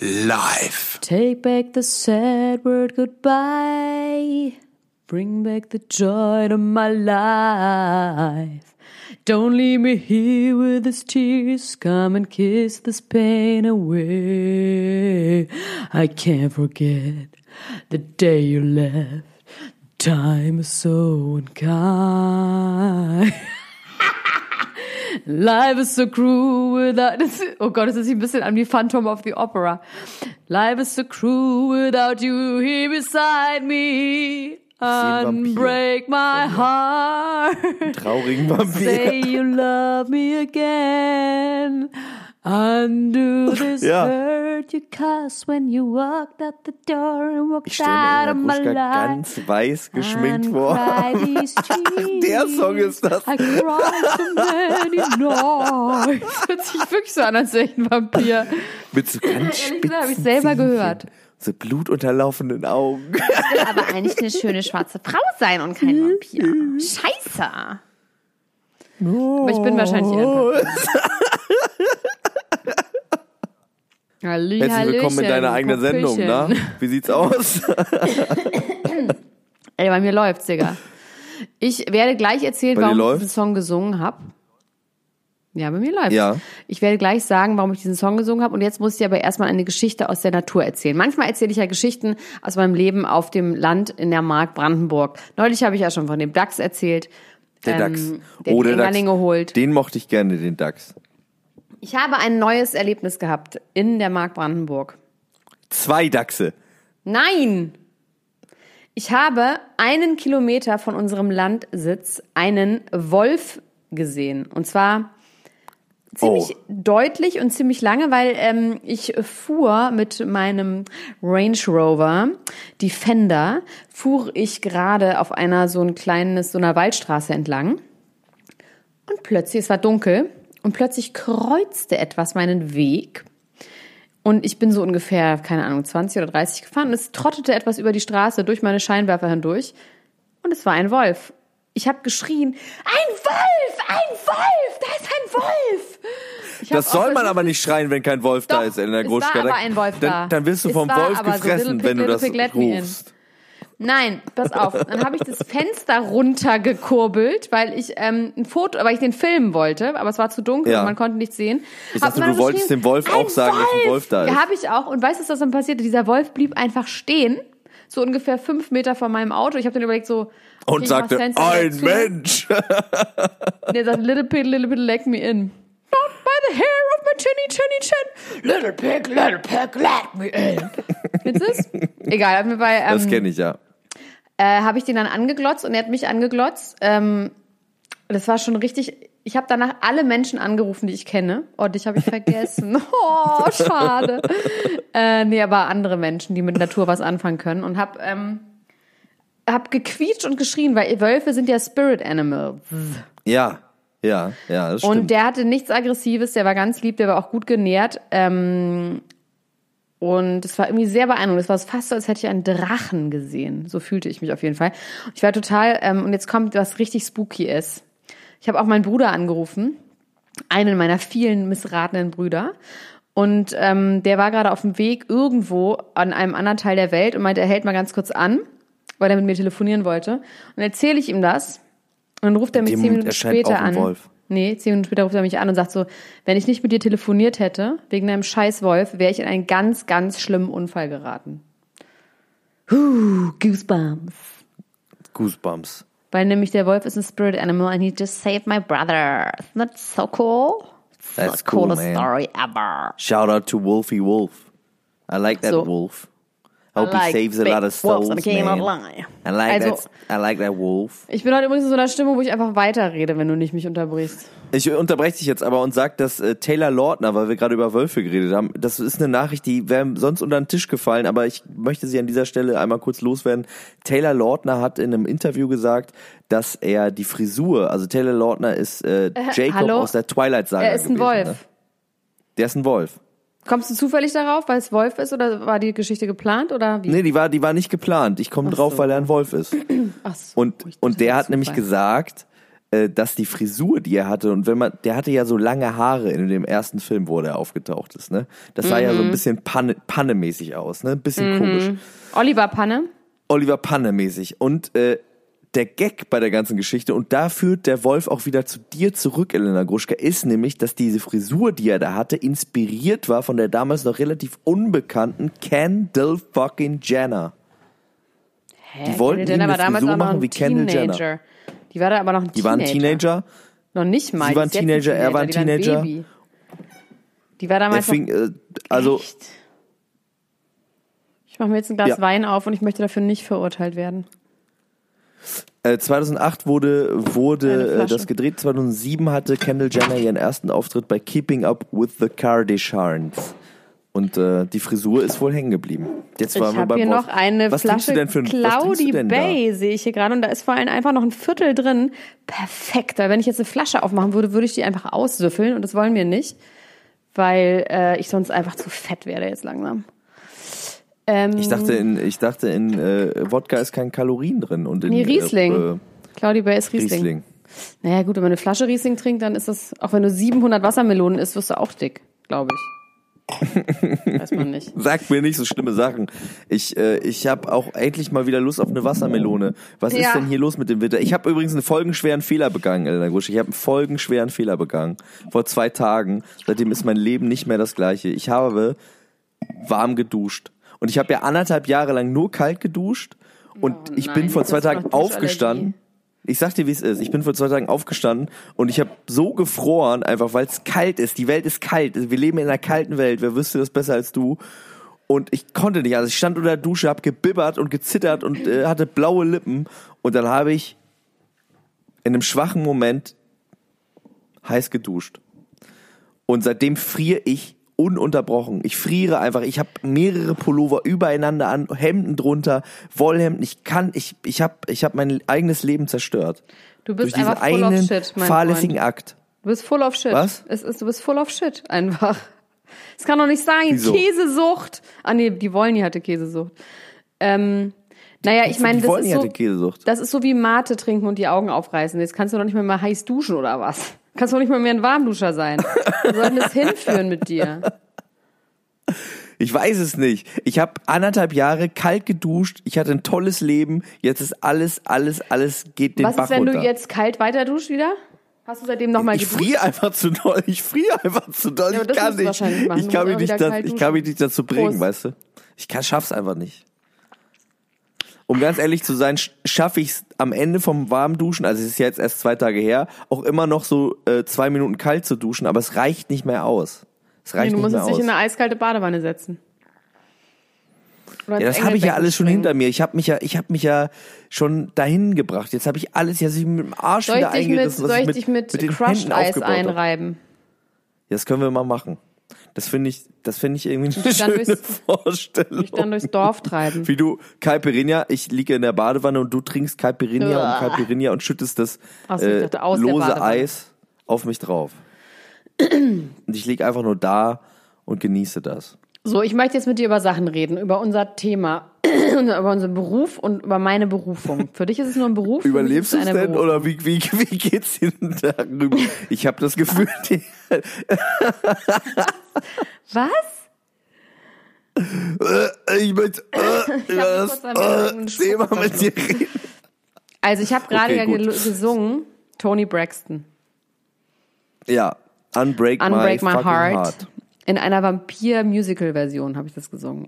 live. Take back the sad word goodbye. Bring back the joy to my life. Don't leave me here with these tears. Come and kiss this pain away. I can't forget the day you left. Time is so unkind. Life is so cruel without. Oh Gott, das ist ein bisschen an wie Phantom of the Opera. Life is so cruel without you here beside me. Unbreak my heart. Traurigen Vampir. Say you love me again. Undo this Ja. hurt you cuss when you walked out the door and walked Ich out of my life. ganz weiß geschminkt vor. cry Der. Song ist das. I cried so many nights. Das hört sich wirklich so an, als wäre ich ein Vampir. Mit so ganz gesagt, habe ich spitzen selber Zähnchen. gehört. So blutunterlaufenden Augen. will aber eigentlich eine schöne schwarze Frau sein und kein Vampir. Scheiße. Aber ich bin wahrscheinlich eher ein Vampir. Halli, Herzlich willkommen in Hallöchen, deiner eigenen Sendung, Popöchen. ne? Wie sieht's aus? Ey, bei mir läuft's, Digga. Ich werde gleich erzählen, Bei warum ich diesen Song gesungen habe. Ja, bei mir läuft's. Ja. Ich werde gleich sagen, warum ich diesen Song gesungen habe. Und jetzt muss ich aber erstmal eine Geschichte aus der Natur erzählen. Manchmal erzähle ich ja Geschichten aus meinem Leben auf dem Land in der Mark Brandenburg. Neulich habe ich ja schon von dem Dachs erzählt. Der ähm, Dachs. Der oh, der Dachs. Holt. Den mochte ich gerne, den Dachs. Ich habe ein neues Erlebnis gehabt in der Mark Brandenburg. Zwei Dachse. Nein! Ich habe einen Kilometer von unserem Landsitz einen Wolf gesehen. Und zwar ziemlich Oh. deutlich und ziemlich lange, weil ähm, ich fuhr mit meinem Range Rover Defender, fuhr ich gerade auf einer so ein kleines, so einer Waldstraße entlang. Und plötzlich, es war dunkel, und plötzlich kreuzte etwas meinen Weg. Und ich bin so ungefähr, keine Ahnung, 20 oder 30 gefahren und es trottete etwas über die Straße durch meine Scheinwerfer hindurch. Und es war ein Wolf. Ich habe geschrien, ein Wolf, ein Wolf, da ist ein Wolf. Ich Das soll man aber nicht schreien, wenn kein Wolf da Doch, ist, Elena es Gruschka. war aber Dann- ein Wolf da. dann, dann wirst du Es vom Wolf aber so gefressen, Little wenn du das in. rufst. Nein, pass auf. Dann habe ich das Fenster runtergekurbelt, weil ich ähm, ein Foto, weil ich den filmen wollte, aber es war zu dunkel Ja. und man konnte nichts sehen. Ich Hab dachte, du wolltest dem Wolf auch "Ein sagen, dass ein Wolf da ist." Ja, habe ich auch. Und weißt du, was dann passierte? Dieser Wolf blieb einfach stehen, so ungefähr fünf Meter von meinem Auto. Ich habe dann überlegt so, okay, Und sagte, das Fenster wieder ein. Mensch. Und der sagt, little pig, little pig, let me in. Not by the hair of my chinny, chinny, chin. Little pig, little pig, let me in. Kennst du es? Egal, auf jeden Fall, ähm, Das kenne ich ja. Äh, habe ich den dann angeglotzt und er hat mich angeglotzt. Ähm, das war schon richtig. Ich habe danach alle Menschen angerufen, die ich kenne. Oh, dich habe ich vergessen. Oh, schade. äh, nee, aber andere Menschen, die mit Natur was anfangen können. Und hab, ähm, hab gequietscht und geschrien, weil Wölfe sind ja Spirit Animals. Ja, ja, ja, das stimmt. Und der hatte nichts Aggressives, der war ganz lieb, der war auch gut genährt. Ähm, und es war irgendwie sehr beeindruckend. Es war fast so, als hätte ich einen Drachen gesehen. So fühlte ich mich auf jeden Fall. Und ich war total, ähm, und jetzt kommt was richtig spooky ist. Ich habe auch meinen Bruder angerufen, einen meiner vielen missratenen Brüder. Und ähm, der war gerade auf dem Weg irgendwo an einem anderen Teil der Welt und meinte, er hält mal ganz kurz an, weil er mit mir telefonieren wollte. Und erzähle ich ihm das. Und dann ruft er mich zehn Minuten später an. Wolf. Nee, zehn Minuten später ruft er mich an und sagt so, wenn ich nicht mit dir telefoniert hätte, wegen einem scheiß Wolf, wäre ich in einen ganz, ganz schlimmen Unfall geraten. Huh, goosebumps. Goosebumps. Weil nämlich der Wolf ist ein Spirit Animal and he just saved my brother. Isn't that so cool? It's That's the cool, coolest man. story ever. Shout out to Wolfie Wolf. I like that So. wolf. Hope he saves a lot of souls, man. I like Also- that. I like that wolf. Ich bin heute übrigens in so einer Stimmung, wo ich einfach weiterrede, wenn du nicht mich unterbrichst. Ich unterbreche dich jetzt aber und sag, dass äh, Taylor Lautner, weil wir gerade über Wölfe geredet haben, das ist eine Nachricht, die wäre sonst unter den Tisch gefallen, aber ich möchte sie an dieser Stelle einmal kurz loswerden. Taylor Lautner hat in einem Interview gesagt, dass er die Frisur, also Taylor Lautner ist äh, Jacob hallo? aus der Twilight-Saga Er ist ein gewesen, Wolf. Ne? Der ist ein Wolf. Kommst du zufällig darauf, weil es Wolf ist oder war die Geschichte geplant oder wie? Nee, die war, die war nicht geplant. Ich komme drauf, so. weil er ein Wolf ist. Ach so, Und, und der hat ist nämlich Zufall. gesagt, äh, dass die Frisur, die er hatte, und wenn man, der hatte ja so lange Haare in dem ersten Film, wo der aufgetaucht ist, ne? Das sah ja Mhm. so ein bisschen Panne, Panne-mäßig aus, ne? Ein bisschen komisch. Oliver Panne? Oliver Panne-mäßig. Und äh, der Gag bei der ganzen Geschichte, und da führt der Wolf auch wieder zu dir zurück, Elena Gruschka, ist nämlich, dass diese Frisur, die er da hatte, inspiriert war von der damals noch relativ unbekannten Kendall fucking Jenner. Hä? Die wollten Kendall ihm eine damals Frisur machen wie Kendall Jenner. Teenager. Die war da aber noch ein Die war ein Teenager. Noch nicht mal. Sie war ein die ist jetzt Teenager, er war ein die Teenager. Baby. Die war damals fing, noch, äh, also, Echt? Ich mache mir jetzt ein Glas Ja. Wein auf und ich möchte dafür nicht verurteilt werden. Äh, 2008 wurde, Eine wurde äh, das gedreht. 2007 hatte Kendall Jenner ihren ersten Auftritt bei Keeping Up with the Kardashians. Und äh, die Frisur ist wohl hängen geblieben. Jetzt Ich waren wir habe hier Wolf. noch eine was Flasche du denn für ein, Cloudy denn Bay, sehe ich hier gerade. Und da ist vor allem einfach noch ein Viertel drin. Perfekt. Weil wenn ich jetzt eine Flasche aufmachen würde, würde ich die einfach aussüffeln. Und das wollen wir nicht. Weil äh, ich sonst einfach zu fett werde jetzt langsam. Ähm? Ich dachte, in, ich dachte, in äh, Wodka ist kein Kalorien drin. Und in, Nee, Riesling. Äh, Cloudy Bay ist äh, Riesling. Riesling. Naja, gut, wenn man eine Flasche Riesling trinkt, dann ist das, auch wenn du 700 Wassermelonen isst, wirst du auch dick, glaube ich. Weiß man nicht. Sag mir nicht so schlimme Sachen. Ich, äh, ich habe auch endlich mal wieder Lust auf eine Wassermelone. Was Ja. ist denn hier los mit dem Winter? Ich habe übrigens einen folgenschweren Fehler begangen, Elena Gusch. Ich habe einen folgenschweren Fehler begangen. Vor zwei Tagen. Seitdem ist mein Leben nicht mehr das gleiche. Ich habe warm geduscht. Und ich habe ja anderthalb Jahre lang nur kalt geduscht. Und ich nein, bin vor zwei Tagen aufgestanden. Ich sag dir, wie es ist. Ich bin vor zwei Tagen aufgestanden und ich habe so gefroren, einfach weil es kalt ist. Die Welt ist kalt. Wir leben in einer kalten Welt. Wer wüsste das besser als du? Und ich konnte nicht. Also ich stand unter der Dusche, habe gebibbert und gezittert und äh, hatte blaue Lippen. Und dann habe ich in einem schwachen Moment heiß geduscht. Und seitdem friere ich ununterbrochen. Ich friere einfach. Ich habe mehrere Pullover übereinander an, Hemden drunter, Wollhemden. Ich kann, ich, ich habe, ich habe mein eigenes Leben zerstört. Du Durch bist diesen einfach full of einen shit, mein fahrlässigen Freund. Akt. Du bist full of shit. Was? Es ist, du bist full of shit, einfach. Es kann doch nicht sein. Wieso? Käsesucht. Ah nee, die Wollny hatte Käsesucht. Ähm, naja, ich meine, Die das ist so, die das ist so wie Mate trinken und die Augen aufreißen. Jetzt kannst du doch nicht mehr mal heiß duschen oder was? Kannst doch nicht mal mehr ein Warmduscher sein. Wo soll denn das hinführen mit dir? Ich weiß es nicht. Ich habe anderthalb Jahre kalt geduscht. Ich hatte ein tolles Leben. Jetzt ist alles, alles, alles geht den Was Bach ist, wenn runter. du jetzt kalt weiter duschst wieder? Hast du seitdem nochmal ich geduscht? friere einfach zu doll. Ich friere einfach zu doll. Ja, ich das kann nicht. Ich kann mich nicht, wieder da, kalt ich kann mich nicht dazu bringen, Prost. weißt du? Ich kann, schaff's einfach nicht. Um ganz ehrlich zu sein, sch- schaffe ich es am Ende vom Warmduschen, also es ist jetzt erst zwei Tage her, auch immer noch so äh, zwei Minuten kalt zu duschen, aber es reicht nicht mehr aus. Es Nee, reicht du nicht musst jetzt dich in eine eiskalte Badewanne setzen. Ja, das habe ich ja alles schon hinter mir. Ich habe mich ja, ich habe mich ja schon dahin gebracht. Jetzt habe ich alles ja sich mit dem Arsch Soll ich wieder mit, eingerissen, was soll ich ich dich mit, mit den Crushed Eis habe. einreiben? Ja, Das können wir mal machen. Das finde ich, das finde ich irgendwie eine schöne durchs- Vorstellung. Mich dann durchs Dorf treiben. Wie du Caipirinha, ich liege in der Badewanne und du trinkst Caipirinha Uah. und Caipirinha und schüttest das ich äh, dachte, aus lose. Eis auf mich drauf. und ich liege einfach nur da und genieße das. So, ich möchte jetzt mit dir über Sachen reden, über unser Thema, über unseren Beruf und über meine Berufung. Für dich ist es nur ein Beruf. Überlebst du es denn Berufung. oder wie, wie, wie geht's dir denn darüber? Ich habe das Gefühl, die, Was? ich möchte äh, über das äh, Thema mit dir reden. Also ich habe gerade Okay, ja gut. gesungen, Tony Braxton. Ja, Unbreak, Unbreak My, My, Heart. heart. In einer Vampir-Musical-Version habe ich das gesungen.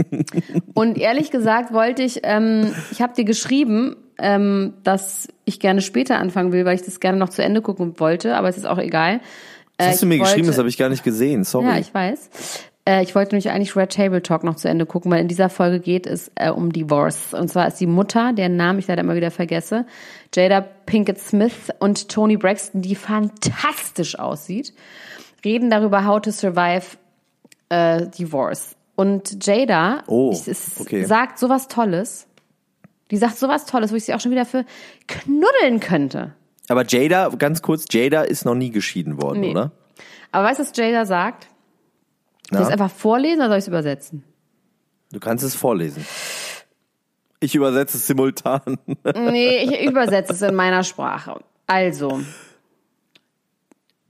Und ehrlich gesagt wollte ich, ähm, ich habe dir geschrieben, ähm, dass ich gerne später anfangen will, weil ich das gerne noch zu Ende gucken wollte, aber es ist auch egal. Das hast du mir ich geschrieben, wollte- das habe ich gar nicht gesehen. Sorry. Ja, ich weiß. Äh, ich wollte nämlich eigentlich Red Table Talk noch zu Ende gucken, weil in dieser Folge geht es äh, um Divorce. Und zwar ist die Mutter, deren Namen ich leider immer wieder vergesse, Jada Pinkett Smith und Tony Braxton, die fantastisch aussieht, reden darüber, how to survive äh, Divorce. Und Jada Oh, es okay. sagt sowas Tolles. Die sagt sowas Tolles, wo ich sie auch schon wieder für knuddeln könnte. Aber Jada, ganz kurz, Jada ist noch nie geschieden worden, Nee. oder? Aber weißt du, was Jada sagt? Soll ich es einfach vorlesen oder soll ich es übersetzen? Du kannst es vorlesen. Ich übersetze es simultan. Nee, ich übersetze es in meiner Sprache. Also,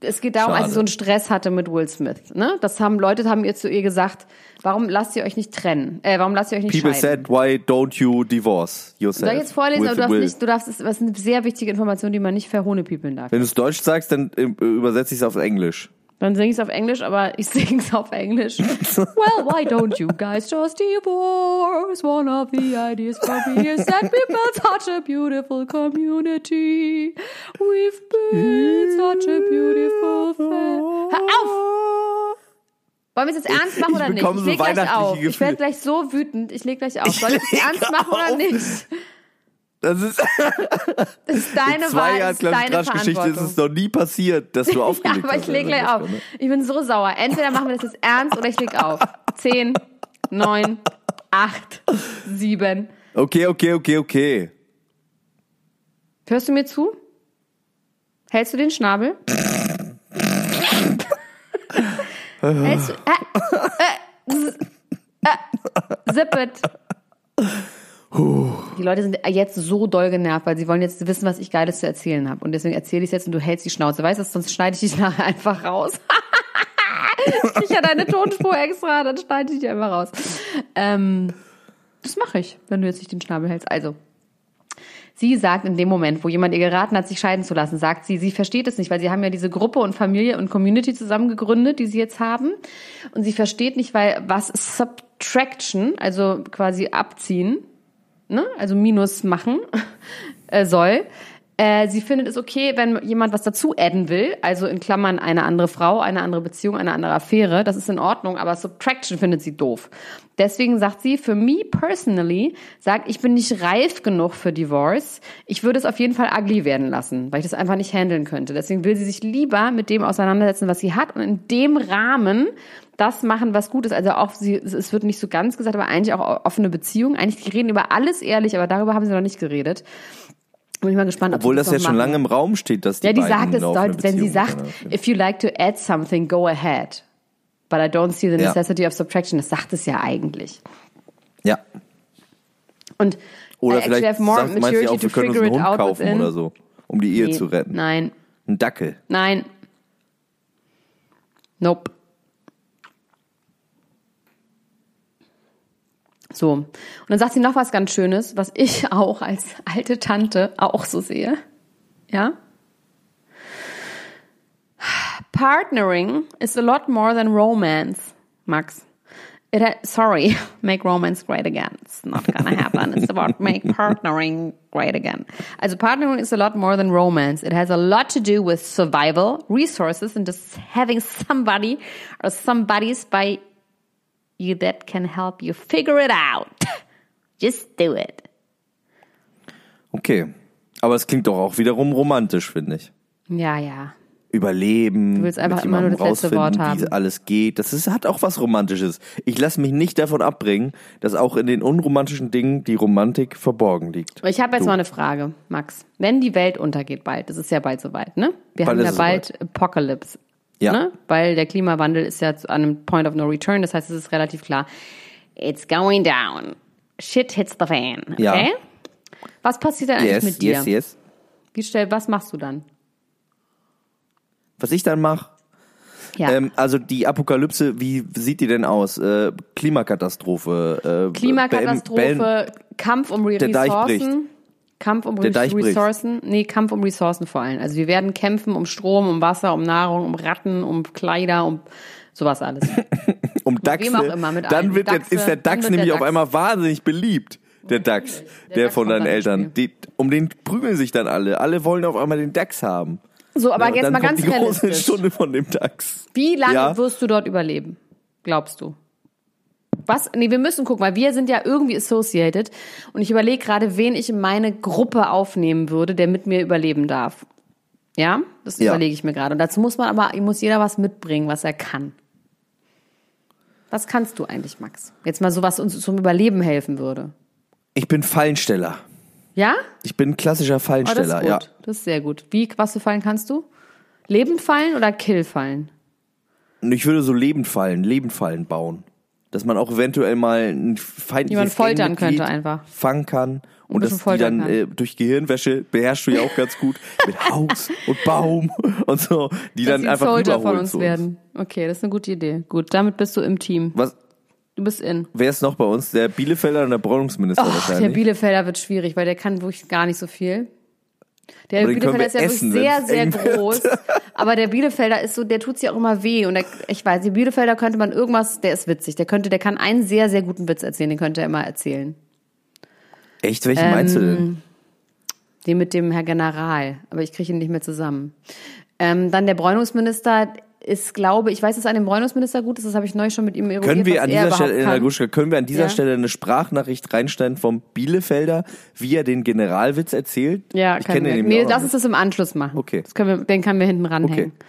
es geht darum, als Schade. sie so einen Stress hatte mit Will Smith. Ne? Das haben Leute haben ihr zu ihr gesagt, warum lasst ihr euch nicht trennen? Äh, warum lasst ihr euch nicht People scheiden? said, why don't you divorce yourself? Soll ich jetzt vorlesen, aber du darfst nicht, du darfst, das ist eine sehr wichtige Information, die man nicht verhohnepiepeln darf. Wenn du es Deutsch sagst, dann übersetze ich es auf Englisch. Dann singe ich es auf Englisch, aber ich singe es auf Englisch. well, why don't you guys just divorce? One of the ideas for me is that we built such a beautiful community. We've built such a beautiful family. Hör auf! Wollen wir es jetzt ernst machen Ich oder nicht? Ich so leg gleich weihnachtliche auf. Ich Gefühle. werde gleich so wütend. Ich leg gleich auf. Soll ich es ernst machen oder auf. nicht? Das ist Das ist deine in Wahl, zwei Jahren das ist deine Klatschgeschichte ist es noch nie passiert, dass du Ja, aufgelegt aber hast. ich leg Also, gleich das auf. Ich bin so sauer. Entweder machen wir das jetzt ernst oder ich leg auf. Zehn, neun, acht, sieben. Okay, okay, okay, okay. Hörst du mir zu? Hältst du den Schnabel? Hältst du? Äh, äh, äh, zip it. Die Leute sind jetzt so doll genervt, weil sie wollen jetzt wissen, was ich Geiles zu erzählen habe. Und deswegen erzähle ich es jetzt und du hältst die Schnauze. Weißt du, sonst schneide ich dich nachher einfach raus. ich ja deine Tonspur extra, dann schneide ich die einfach raus. Ähm, das mache ich, wenn du jetzt nicht den Schnabel hältst. Also, Sie sagt in dem Moment, wo jemand ihr geraten hat, sich scheiden zu lassen, sagt sie, sie versteht es nicht, weil sie haben ja diese Gruppe und Familie und Community zusammen gegründet, die sie jetzt haben. Und sie versteht nicht, weil was Subtraction, also quasi abziehen, ne, also Minus machen äh, soll. Äh, sie findet es okay, wenn jemand was dazu adden will, also in Klammern eine andere Frau, eine andere Beziehung, eine andere Affäre, das ist in Ordnung, aber Subtraction findet sie doof. Deswegen sagt sie, für me personally, sagt, ich bin nicht reif genug für Divorce. Ich würde es auf jeden Fall ugly werden lassen, weil ich das einfach nicht handeln könnte. Deswegen will sie sich lieber mit dem auseinandersetzen, was sie hat und in dem Rahmen das machen, was gut ist. Also auch sie, es wird nicht so ganz gesagt, aber eigentlich auch offene Beziehung. Eigentlich, die reden über alles ehrlich, aber darüber haben sie noch nicht geredet. Bin ich mal gespannt, ob Obwohl das noch ja schon machen. lange im Raum steht, dass die Ja, die sagt es, soll, wenn sie sagt, if you like to add something, go ahead. But I don't see the Ja. necessity of subtraction. Das sagt es ja eigentlich. Ja. Und Oder I vielleicht have more sagt, maturity auch, wir to können uns figure einen it Hund out kaufen within. oder so, um die Ehe Nee, zu retten. Nein, Ein Dackel. nein. Nope. So. Und dann sagt sie noch was ganz Schönes, was ich auch als alte Tante auch so sehe. Ja? Partnering is a lot more than romance, Max. It ha- sorry, make romance great again. It's not gonna happen. It's about make partnering great again. Also partnering is a lot more than romance. It has a lot to do with survival, resources, and just having somebody or somebodies by you that can help you figure it out. Just do it. Okay. Aber es klingt doch auch wiederum romantisch, finde ich. Ja, ja. Überleben, Du willst einfach immer nur das letzte Wort rausfinden, wie haben. alles geht. Das ist, hat auch was Romantisches. Ich lasse mich nicht davon abbringen, dass auch in den unromantischen Dingen die Romantik verborgen liegt. Ich habe jetzt Du. mal eine Frage, Max. Wenn die Welt untergeht bald, das ist ja bald soweit, ne? Wir Bald haben ja bald Apocalypse. Ja. Ne? Weil der Klimawandel ist ja an einem Point of No Return, das heißt, es ist relativ klar. It's going down. Shit hits the fan. Okay? Ja. Was passiert dann eigentlich Yes, mit dir? yes, yes. Wie schnell, was machst du dann? Was ich dann mache, Ja. ähm, also die Apokalypse, wie sieht die denn aus? Äh, Klimakatastrophe. Äh, Klimakatastrophe, Bell- Kampf um Re Der Deich Ressourcen. Kampf um Der. Ressourcen, nee, Kampf um Ressourcen vor allem. Also wir werden kämpfen um Strom, um Wasser, um Nahrung, um Ratten, um Kleider, um sowas alles. Um Dachse. wem auch immer, mit dann wird der, Dachse, ist der wird nämlich der auf Dachs. einmal wahnsinnig beliebt. Der DAX, der, DAX von kommt deinen Eltern. Die, um den prügeln sich dann alle. Alle wollen auf einmal den DAX haben. So, aber Ja, jetzt mal ganz die große realistisch. Stunde von dem DAX. Wie lange Ja. wirst du dort überleben? Glaubst du? Was? Nee, wir müssen gucken, weil wir sind ja irgendwie associated. Und ich überlege gerade, wen ich in meine Gruppe aufnehmen würde, der mit mir überleben darf. Ja? Das Ja. überlege ich mir gerade. Und dazu muss man aber, muss jeder was mitbringen, was er kann. Was kannst du eigentlich, Max? Jetzt mal so, was uns zum Überleben helfen würde. Ich bin Fallensteller. Ja? Ich bin klassischer Oh, das Fallensteller, ja. Das ist sehr gut. Wie, was für Fallen kannst du? Lebend fallen oder Kill fallen? Ich würde so Lebendfallen, Lebendfallen bauen. Dass man auch eventuell mal ein feindliches Jemand foltern könnte einfach. fangen kann. Und bisschen dass die dann äh, durch Gehirnwäsche beherrschst du ja auch ganz gut mit Haus und Baum und so, die Dass dann einfach rüberholen von uns werden. Okay, das ist eine gute Idee. Gut, damit bist du im Team. Was, Du bist in. wer ist noch bei uns? Der Bielefelder und der Bräunungsminister der wahrscheinlich. Bielefelder wird schwierig, weil der kann wirklich gar nicht so viel. Der Bielefelder ist ja wirklich essen, sehr, wenn's sehr wird. groß. Aber der Bielefelder ist so, der tut sich auch immer weh. Und der, ich weiß, der Bielefelder könnte man irgendwas, der ist witzig. Der könnte, der kann einen sehr, sehr guten Witz erzählen. Den könnte er immer erzählen. Echt? Welchen meinst du Ähm, denn? Den mit dem Herr General. Aber ich kriege ihn nicht mehr zusammen. Ähm, dann der Bräunungsminister ist, glaube ich, weiß, dass an dem Bräunungsminister gut ist. Das habe ich neulich schon mit ihm eruiert, Können wir an er dieser Stelle, kann. Gruschka, können wir an dieser Ja. Stelle eine Sprachnachricht reinstellen vom Bielefelder, wie er den Generalwitz erzählt? Ja, ich kenne den Nee, lass uns das im Anschluss machen. Okay. Das können wir, den können wir hinten ranhängen. Okay.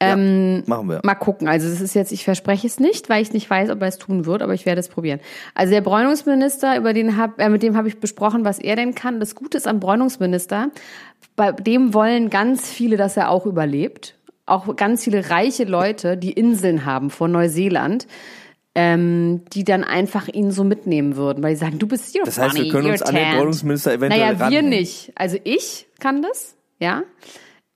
Ähm, ja, machen wir. Mal gucken. Also das ist jetzt, ich verspreche es nicht, weil ich nicht weiß, ob er es tun wird, aber ich werde es probieren. Also der Bräunungsminister, über den hab, äh, mit dem habe ich besprochen, was er denn kann. Das Gute ist am Bräunungsminister, bei dem wollen ganz viele, dass er auch überlebt. Auch ganz viele reiche Leute, die Inseln haben vor Neuseeland, ähm, die dann einfach ihn so mitnehmen würden, weil die sagen, du bist hier Das heißt, wir können uns an den Bräunungsminister eventuell Naja, wir ranhängen. nicht. Also ich kann das, ja.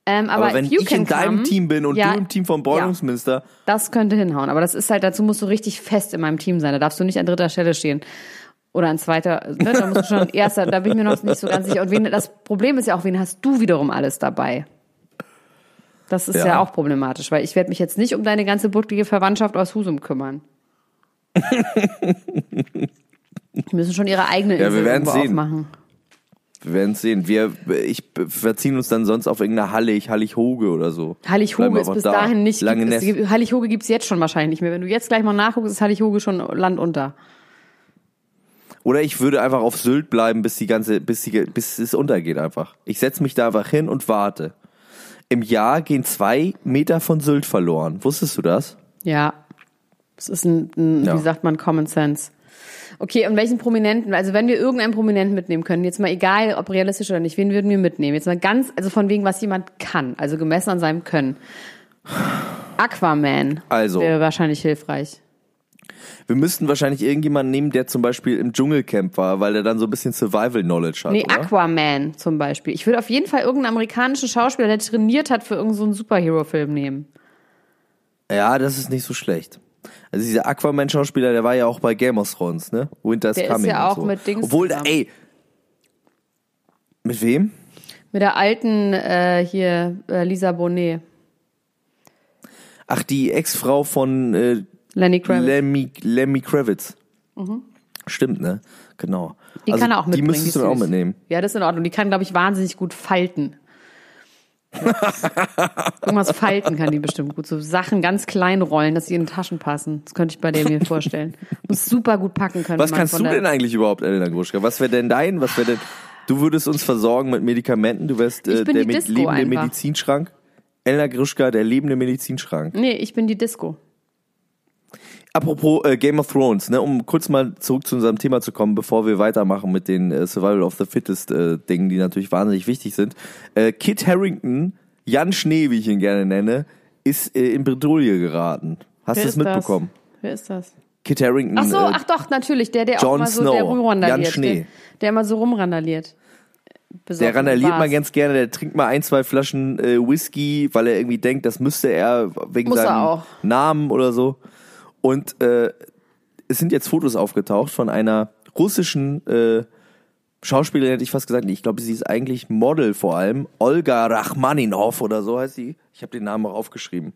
Ähm, aber Aber wenn ich in deinem come, Team bin und ja, du im Team vom Bräunungsminister, das könnte hinhauen. Aber das ist halt, dazu musst du richtig fest in meinem Team sein. Da darfst du nicht an dritter Stelle stehen. Oder an zweiter, ne? da musst du schon erster, da bin ich mir noch nicht so ganz sicher. Und wen, das Problem ist ja auch, wen hast du wiederum alles dabei? Das ist ja, Ja. auch problematisch, weil ich werde mich jetzt nicht um deine ganze bucklige Verwandtschaft aus Husum kümmern. Die müssen schon ihre eigene Ja, wir Insel irgendwo sehen. aufmachen. wir werden es sehen. Wir, ich verziehen uns dann sonst auf irgendeine Hallig, Hallig-Hoge oder so. Hallig-Hoge ist bis da. dahin nicht. Lange gibt, es, Hallig-Hoge gibt's jetzt schon wahrscheinlich nicht mehr. Wenn du jetzt gleich mal nachguckst, ist Hallig-Hoge schon Land unter. Oder ich würde einfach auf Sylt bleiben, bis die ganze, bis, die, bis es untergeht einfach. Ich setze mich da einfach hin und warte. Im Jahr gehen zwei Meter von Sylt verloren. Wusstest du das? Ja. Das ist ein, ein Ja. wie sagt man, Common Sense. Okay, und welchen Prominenten, also wenn wir irgendeinen Prominenten mitnehmen können, jetzt mal egal, ob realistisch oder nicht, wen würden wir mitnehmen? Jetzt mal ganz, also von wegen, was jemand kann, also gemessen an seinem Können. Aquaman Also. wäre wahrscheinlich hilfreich. Wir müssten wahrscheinlich irgendjemanden nehmen, der zum Beispiel im Dschungelcamp war, weil der dann so ein bisschen Survival Knowledge hat. Nee, oder? Aquaman zum Beispiel. Ich würde auf jeden Fall irgendeinen amerikanischen Schauspieler, der trainiert hat für irgendeinen so Superhero-Film nehmen. Ja, das ist nicht so schlecht. Also dieser Aquaman-Schauspieler, der war ja auch bei Game of Thrones, ne? Winter's Der ist Coming. ja und auch so. mit Dings Obwohl, zusammen. ey. Mit wem? Mit der alten äh, hier äh, Lisa Bonet. Ach, die Ex-Frau von äh, Lenny Kravitz. Mhm. Lemmy, Lemmy Kravitz. Stimmt, ne? Genau. Die kann er auch mitbringen. Die müsstest du auch mitnehmen. Ja, das ist in Ordnung. Die kann, glaube ich, wahnsinnig gut falten. Irgendwas falten kann die bestimmt gut. So Sachen ganz klein rollen, dass sie in Taschen passen. Das könnte ich bei der mir vorstellen. Muss super gut packen können. Was kannst du denn eigentlich überhaupt, Elena Gruschka? Was wäre denn dein? Was wäre denn? Du würdest uns versorgen mit Medikamenten. Du wärst äh, der lebende einfach. Medizinschrank. Elena Gruschka, der lebende Medizinschrank. Nee, ich bin die Disco. Apropos äh, Game of Thrones, ne, um kurz mal zurück zu unserem Thema zu kommen, bevor wir weitermachen mit den äh, Survival of the Fittest äh, Dingen, die natürlich wahnsinnig wichtig sind. Äh, Kit Harrington, Jan Schnee, wie ich ihn gerne nenne, ist äh, in Bredouille geraten. Hast du das ist mitbekommen? Das? Wer ist das? Kit Harrington. Ach so, äh, ach doch, natürlich. Der, der auch mal so, der Snow, rumrandaliert. Jan Schnee. Der, der immer so rumrandaliert. Besoffen Der randaliert mal ganz gerne, der trinkt mal ein, zwei Flaschen äh, Whisky, weil er irgendwie denkt, das müsste er wegen Muss er seinem auch. Namen oder so. Und äh, es sind jetzt Fotos aufgetaucht von einer russischen äh, Schauspielerin hätte ich fast gesagt, ich glaube, sie ist eigentlich Model vor allem. Olga Rachmaninov oder so heißt sie. Ich habe den Namen auch aufgeschrieben.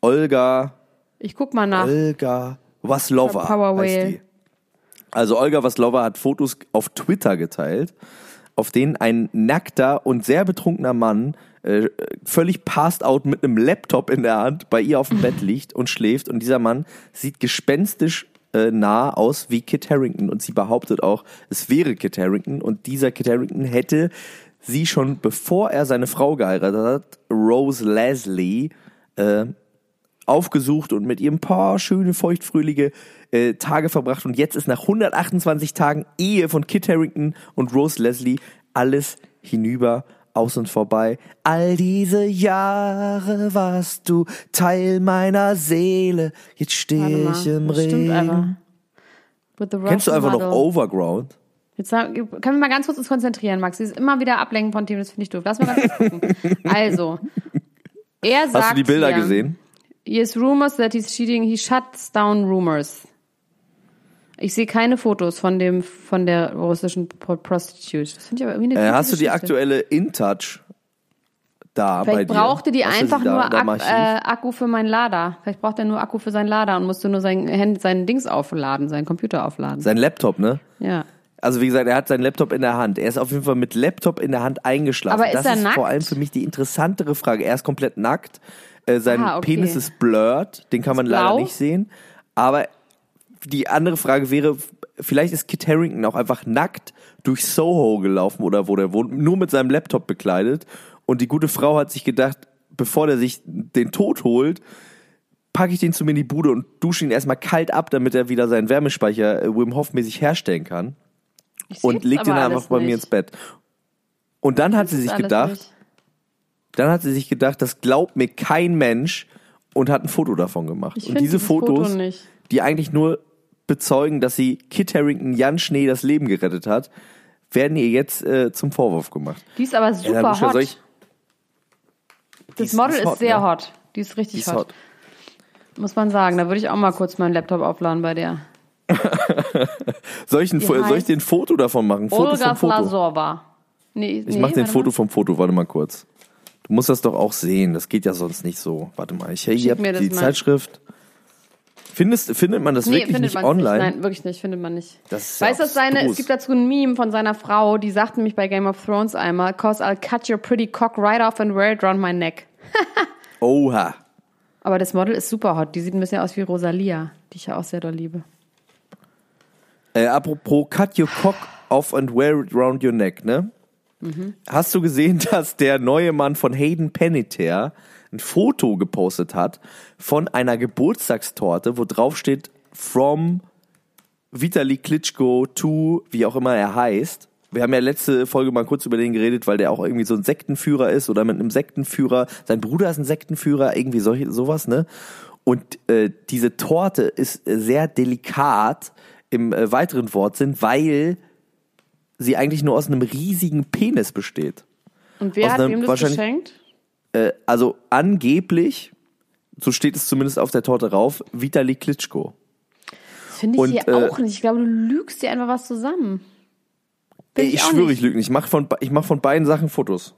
Olga, Ich guck mal nach. Olga Waslova Power heißt die. Also Olga Waslova hat Fotos auf Twitter geteilt, auf denen ein nackter und sehr betrunkener Mann äh, völlig passed out mit einem Laptop in der Hand bei ihr auf dem Bett liegt und schläft. Und dieser Mann sieht gespenstisch äh, nah aus wie Kit Harrington. Und sie behauptet auch, es wäre Kit Harrington. Und dieser Kit Harrington hätte sie schon, bevor er seine Frau geheiratet hat, Rose Leslie, äh, aufgesucht und mit ihr ein paar schöne, feuchtfröhliche äh, Tage verbracht. Und jetzt ist nach 128 Tagen Ehe von Kit Harrington und Rose Leslie alles hinüber, aus und vorbei. All diese Jahre warst du Teil meiner Seele. Jetzt stehe ich im. Regen. Kennst du einfach noch. Overground? Jetzt sag- können wir mal ganz kurz uns konzentrieren, Max. Sie ist immer wieder ablenken von Themen, das finde ich doof. Lass mal ganz kurz gucken. Also, er sagt Hast du die Bilder hier, gesehen? Yes, rumors that he's cheating. He shuts down rumors. Ich sehe keine Fotos von dem von der russischen Pro- Prostitute. Das finde ich aber irgendwie eine Äh, hast du die aktuelle InTouch da bei Vielleicht dir? brauchte die Hast einfach da nur Ak äh, Akku für meinen Lader. Vielleicht braucht er nur Akku für seinen Lader und musste nur sein, Hand- sein Dings aufladen, seinen Computer aufladen. Sein Laptop, ne? ja. Also wie gesagt, er hat seinen Laptop in der Hand. Er ist auf jeden Fall mit Laptop in der Hand eingeschlafen. Aber ist das er ist nackt? vor allem für mich die interessantere Frage. Er ist komplett nackt. Äh, sein Ah, okay. Penis ist blurred. Den kann man leider nicht sehen. Aber die andere Frage wäre, vielleicht ist Kit Harrington auch einfach nackt durch Soho gelaufen oder wo der wohnt, nur mit seinem Laptop bekleidet. Und die gute Frau hat sich gedacht, bevor der sich den Tod holt, packe ich den zu mir in die Bude und dusche ihn erstmal kalt ab, damit er wieder seinen Wärmespeicher äh, Wim Hof mäßig herstellen kann Ich und legt ihn einfach bei mir nicht. ins Bett. Und dann hat sie sich gedacht, nicht. Dann hat sie sich gedacht, das glaubt mir kein Mensch und hat ein Foto davon gemacht. Ich und diese Foto Fotos, nicht. die eigentlich nur bezeugen, dass sie Kit Harrington Jan Schnee das Leben gerettet hat, werden ihr jetzt äh, zum Vorwurf gemacht. Die ist aber super Buscher, hot. ich- das ist- Model ist, ist hot, sehr ne? hot. Die ist richtig Die ist hot. hot. Muss man sagen. Da würde ich auch mal kurz meinen Laptop aufladen bei der. Soll ich, ein, soll ich ein Foto davon machen? Foto Olga Foto. Nee, Ich nee, mach den Foto mal. vom Foto, warte mal kurz. Du musst das doch auch sehen, das geht ja sonst nicht so. Warte mal, ich hier Schick hab mir die mal. Zeitschrift. Findest, findet man das Nee, wirklich nicht online? Nicht. Nein, wirklich nicht, findet man nicht. Das ja weißt du, seine, es gibt dazu ein Meme von seiner Frau, die sagt nämlich bei Game of Thrones einmal, cause I'll cut your pretty cock right off and wear it around my neck. Oha. Aber das Model ist super hot. Die sieht ein bisschen aus wie Rosalia, die ich ja auch sehr doll liebe. Äh, apropos cut your cock off and wear it round your neck, ne? Mhm. Hast du gesehen, dass der neue Mann von Hayden Panettiere ein Foto gepostet hat von einer Geburtstagstorte, wo drauf steht from Vitali Klitschko to, wie auch immer er heißt. Wir haben ja letzte Folge mal kurz über den geredet, weil der auch irgendwie so ein Sektenführer ist oder mit einem Sektenführer. Sein Bruder ist ein Sektenführer, irgendwie solche, sowas, ne? Und äh, diese Torte ist sehr delikat im äh, weiteren Wortsinn, weil sie eigentlich nur aus einem riesigen Penis besteht. Und wer Aus hat ihm das geschenkt? Äh, also angeblich, so steht es zumindest auf der Torte rauf, Vitali Klitschko. Das finde ich Und, hier äh, auch nicht. Ich glaube, du lügst dir einfach was zusammen. Bin Ey, ich auch schwöre, ich lüge nicht. Ich mache von, ich mach von beiden Sachen Fotos.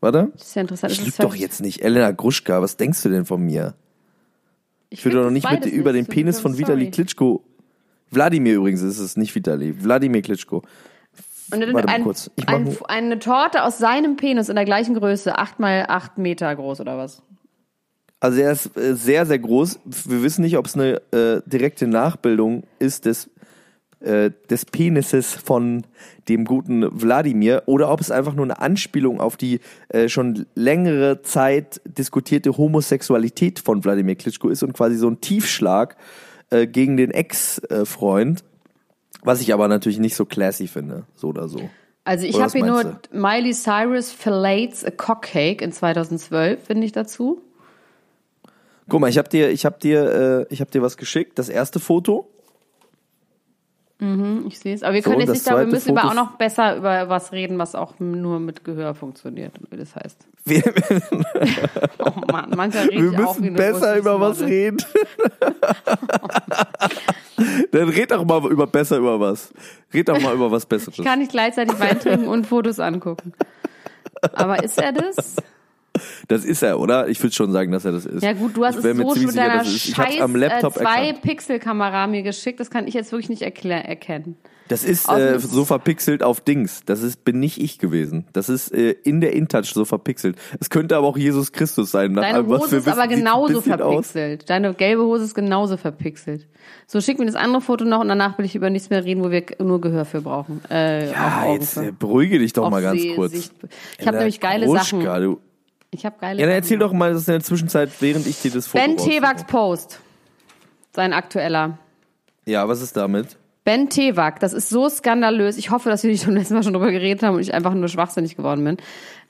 Warte. Das ist ja interessant. Ich lüge doch jetzt nicht. Elena Gruschka, was denkst du denn von mir? Ich will find doch noch nicht mit, über den nicht. Penis So, von Vitali. Klitschko. Wladimir übrigens ist es, nicht Vitali. Wladimir Klitschko. Und dann ein, kurz. Ein, eine Torte aus seinem Penis in der gleichen Größe, acht mal acht Meter groß oder was? Also er ist äh, sehr, sehr groß. Wir wissen nicht, ob es eine äh, direkte Nachbildung ist des, äh, des Penises von dem guten Wladimir oder ob es einfach nur eine Anspielung auf die äh, schon längere Zeit diskutierte Homosexualität von Wladimir Klitschko ist und quasi so ein Tiefschlag äh, gegen den Ex-Freund. Was ich aber natürlich nicht so classy finde, so oder so. Also ich habe hier nur meinst Miley Cyrus Fillets a Cock Cake in 2012, finde ich dazu. Guck mal, ich habe dir, ich habe dir, äh, ich habe dir was geschickt. Das erste Foto. Hm, Ich sehe es. Aber wir So, können und jetzt nicht darüber, wir müssen aber Foto- auch noch besser über was reden, was auch nur mit Gehör funktioniert, wie das heißt. Wir, Oh Mann, manchmal rede wir müssen besser über was reden. Dann red doch mal über besser über was. Red doch mal über was Besseres. Ich kann nicht gleichzeitig Wein trinken und Fotos angucken. Aber ist er das? Das ist er, oder? Ich würde schon sagen, dass er das ist. Ja gut, du hast es so ziemlich mit deiner scheiß am Laptop äh, zwei erkannt. Pixel-Kamera mir geschickt. Das kann ich jetzt wirklich nicht erkennen. Das ist äh, so verpixelt auf Dings. Das ist bin nicht ich gewesen. Das ist äh, in der InTouch so verpixelt. Es könnte aber auch Jesus Christus sein. Nach Deine allem, was Hose wir ist aber genauso bisschen aus. verpixelt. Deine gelbe Hose ist genauso verpixelt. So, schick mir das andere Foto noch und danach will ich über nichts mehr reden, wo wir nur Gehör für brauchen. Äh, Ja, jetzt Augen äh, für. beruhige dich doch Auf mal ganz kurz. Sicht- Ich habe nämlich geile Gruschka, Sachen. Du. Ich habe geile Ja, dann erzähl doch mal, das in der Zwischenzeit, während ich dir das Foto Ben. Tewags Post. Sein aktueller. Ja, was ist damit? Ben Tewak, das ist so skandalös. Ich hoffe, dass wir nicht schon letztes Mal schon drüber geredet haben und ich einfach nur schwachsinnig geworden bin.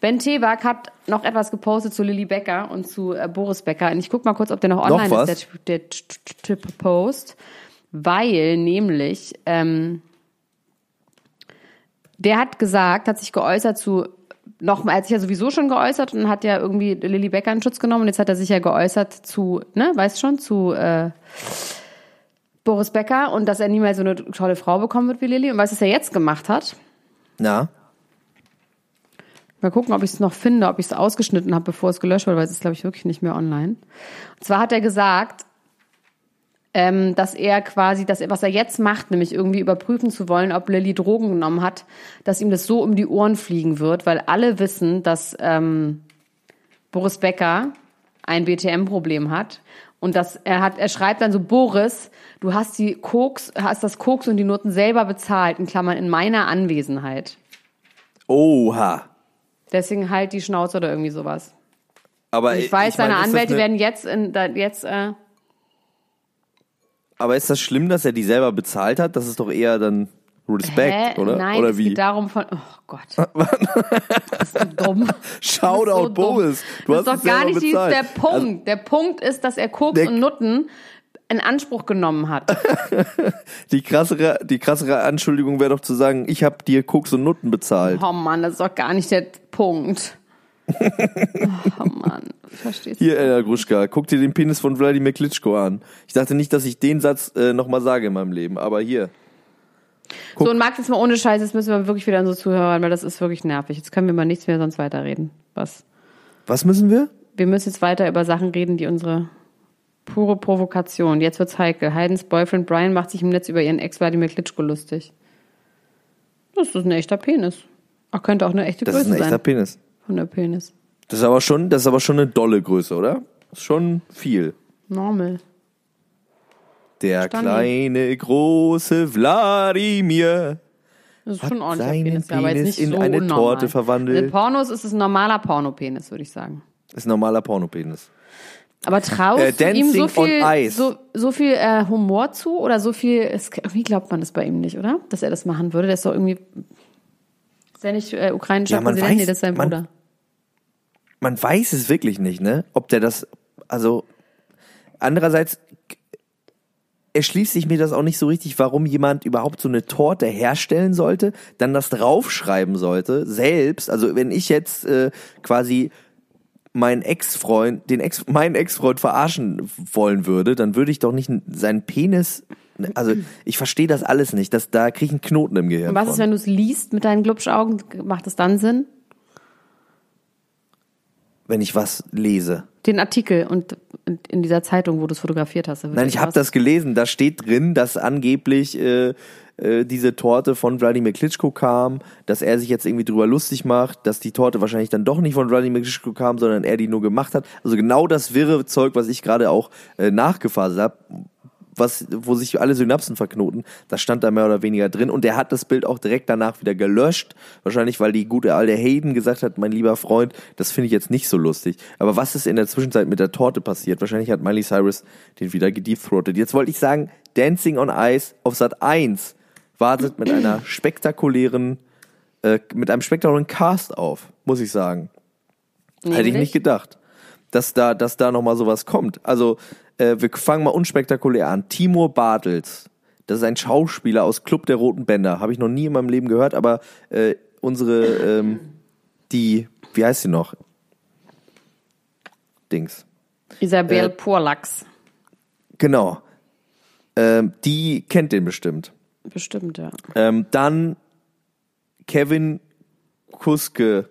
Ben Tewak hat noch etwas gepostet zu Lilly Becker und zu äh, Boris Becker. Und ich guck mal kurz, ob der noch online was? ist, der, der Post. Weil nämlich, ähm, der hat gesagt, hat sich geäußert zu, noch, er hat sich ja sowieso schon geäußert und hat ja irgendwie Lilly Becker in Schutz genommen und jetzt hat er sich ja geäußert zu, ne, weißt schon, zu, äh, Boris Becker und dass er niemals so eine tolle Frau bekommen wird wie Lilly. Und weißt du, was er jetzt gemacht hat? Na? Mal gucken, ob ich es noch finde, ob ich es ausgeschnitten habe, bevor es gelöscht wurde, weil es ist, glaube ich, wirklich nicht mehr online. Und zwar hat er gesagt, ähm, dass er quasi, dass er, was er jetzt macht, nämlich irgendwie überprüfen zu wollen, ob Lilly Drogen genommen hat, dass ihm das so um die Ohren fliegen wird, weil alle wissen, dass ähm, Boris Becker ein BTM-Problem hat. Und dass er hat, er schreibt dann so, Boris, du hast die Koks, hast das Koks und die Noten selber bezahlt, in Klammern, in meiner Anwesenheit. Oha. Deswegen halt die Schnauze oder irgendwie sowas. Aber Ich weiß, seine das Anwälte werden jetzt in, da, jetzt, äh, Aber ist das schlimm, dass er die selber bezahlt hat? Das ist doch eher dann Respekt, hä? oder? Nein, oder es wie? geht darum von, oh Gott. Bist du dumm. Shoutout, so. Boris. Du das hast ist doch gar nicht die, bezahlt. der Punkt. der Punkt ist, dass er Koks und Nutten in Anspruch genommen hat. Die krassere, die krassere Anschuldigung wäre doch zu sagen, ich habe dir Koks und Nutten bezahlt. Oh Mann, das ist doch gar nicht der Punkt. Oh Mann, verstehst du? Hier, Ella Gruschka, guck dir den Penis von Wladimir Klitschko an. Ich dachte nicht, dass ich den Satz äh, nochmal sage in meinem Leben, aber hier. So, und Max, jetzt mal ohne Scheiß, jetzt müssen wir wirklich wieder an so zuhören, weil das ist wirklich nervig. Jetzt können wir mal nichts mehr sonst weiterreden. Was? Was müssen wir? Wir müssen jetzt weiter über Sachen reden, die unsere pure Provokation. Jetzt wird's heikel. Heidens Boyfriend Brian macht sich im Netz über ihren Ex Wladimir Klitschko lustig. Das ist ein echter Penis. Ach, könnte auch eine echte Das ist Größe ein echter sein Penis. Von der Penis. Das ist aber schon, das ist aber schon eine dolle Größe, oder? Das ist schon viel. Normal. Der Stani. kleine, große Wladimir. Das ist schon seinen Penis, ja, aber jetzt Penis nicht in so eine unnormal. Torte verwandelt. In Pornos ist es ein normaler Pornopenis, würde ich sagen. Ist ein normaler Pornopenis. Aber traust Äh, du ihm so viel, so, so viel äh, Humor zu oder so viel, es, irgendwie glaubt man das bei ihm nicht, oder? Dass er das machen würde. Der ist doch irgendwie, ist er nicht äh, ukrainischer Ja, Präsident? weiß- nee, das ist sein man- Bruder. Man weiß es wirklich nicht, ne? Ob der das, also, andererseits erschließt sich mir das auch nicht so richtig, warum jemand überhaupt so eine Torte herstellen sollte, dann das draufschreiben sollte, selbst. Also, wenn ich jetzt äh, quasi meinen Ex-Freund, den Ex, meinen Ex-Freund verarschen wollen würde, dann würde ich doch nicht seinen Penis, also, ich verstehe das alles nicht, das, da kriege ich einen Knoten im Gehirn. Und was von. ist, wenn du es liest mit deinen Glubschaugen? Macht es dann Sinn? Wenn ich was lese? Den Artikel und in dieser Zeitung, wo du es fotografiert hast. Nein, ich habe das gelesen. Da steht drin, dass angeblich äh, äh, diese Torte von Wladimir Klitschko kam, dass er sich jetzt irgendwie drüber lustig macht, dass die Torte wahrscheinlich dann doch nicht von Wladimir Klitschko kam, sondern er die nur gemacht hat. Also genau das wirre Zeug, was ich gerade auch äh, nachgefasst habe, was, wo sich alle Synapsen verknoten, das stand da mehr oder weniger drin. Und er hat das Bild auch direkt danach wieder gelöscht. Wahrscheinlich, weil die gute alte Hayden gesagt hat, mein lieber Freund, das finde ich jetzt nicht so lustig. Aber was ist in der Zwischenzeit mit der Torte passiert? Wahrscheinlich hat Miley Cyrus den wieder gedeepthroated. Jetzt wollte ich sagen, Dancing on Ice auf Sat 1 wartet mit einer spektakulären, äh, mit einem spektakulären Cast auf, muss ich sagen. Hätte ich nicht gedacht, dass da, dass da noch mal sowas kommt. Also äh, wir fangen mal unspektakulär an. Timur Bartels, das ist ein Schauspieler aus Club der Roten Bänder. Habe ich noch nie in meinem Leben gehört, aber äh, unsere, ähm, die, wie heißt sie noch? Dings. Isabel äh, Porlax. Genau. Ähm, die kennt den bestimmt. Bestimmt, ja. Ähm, dann Kevin Kuske,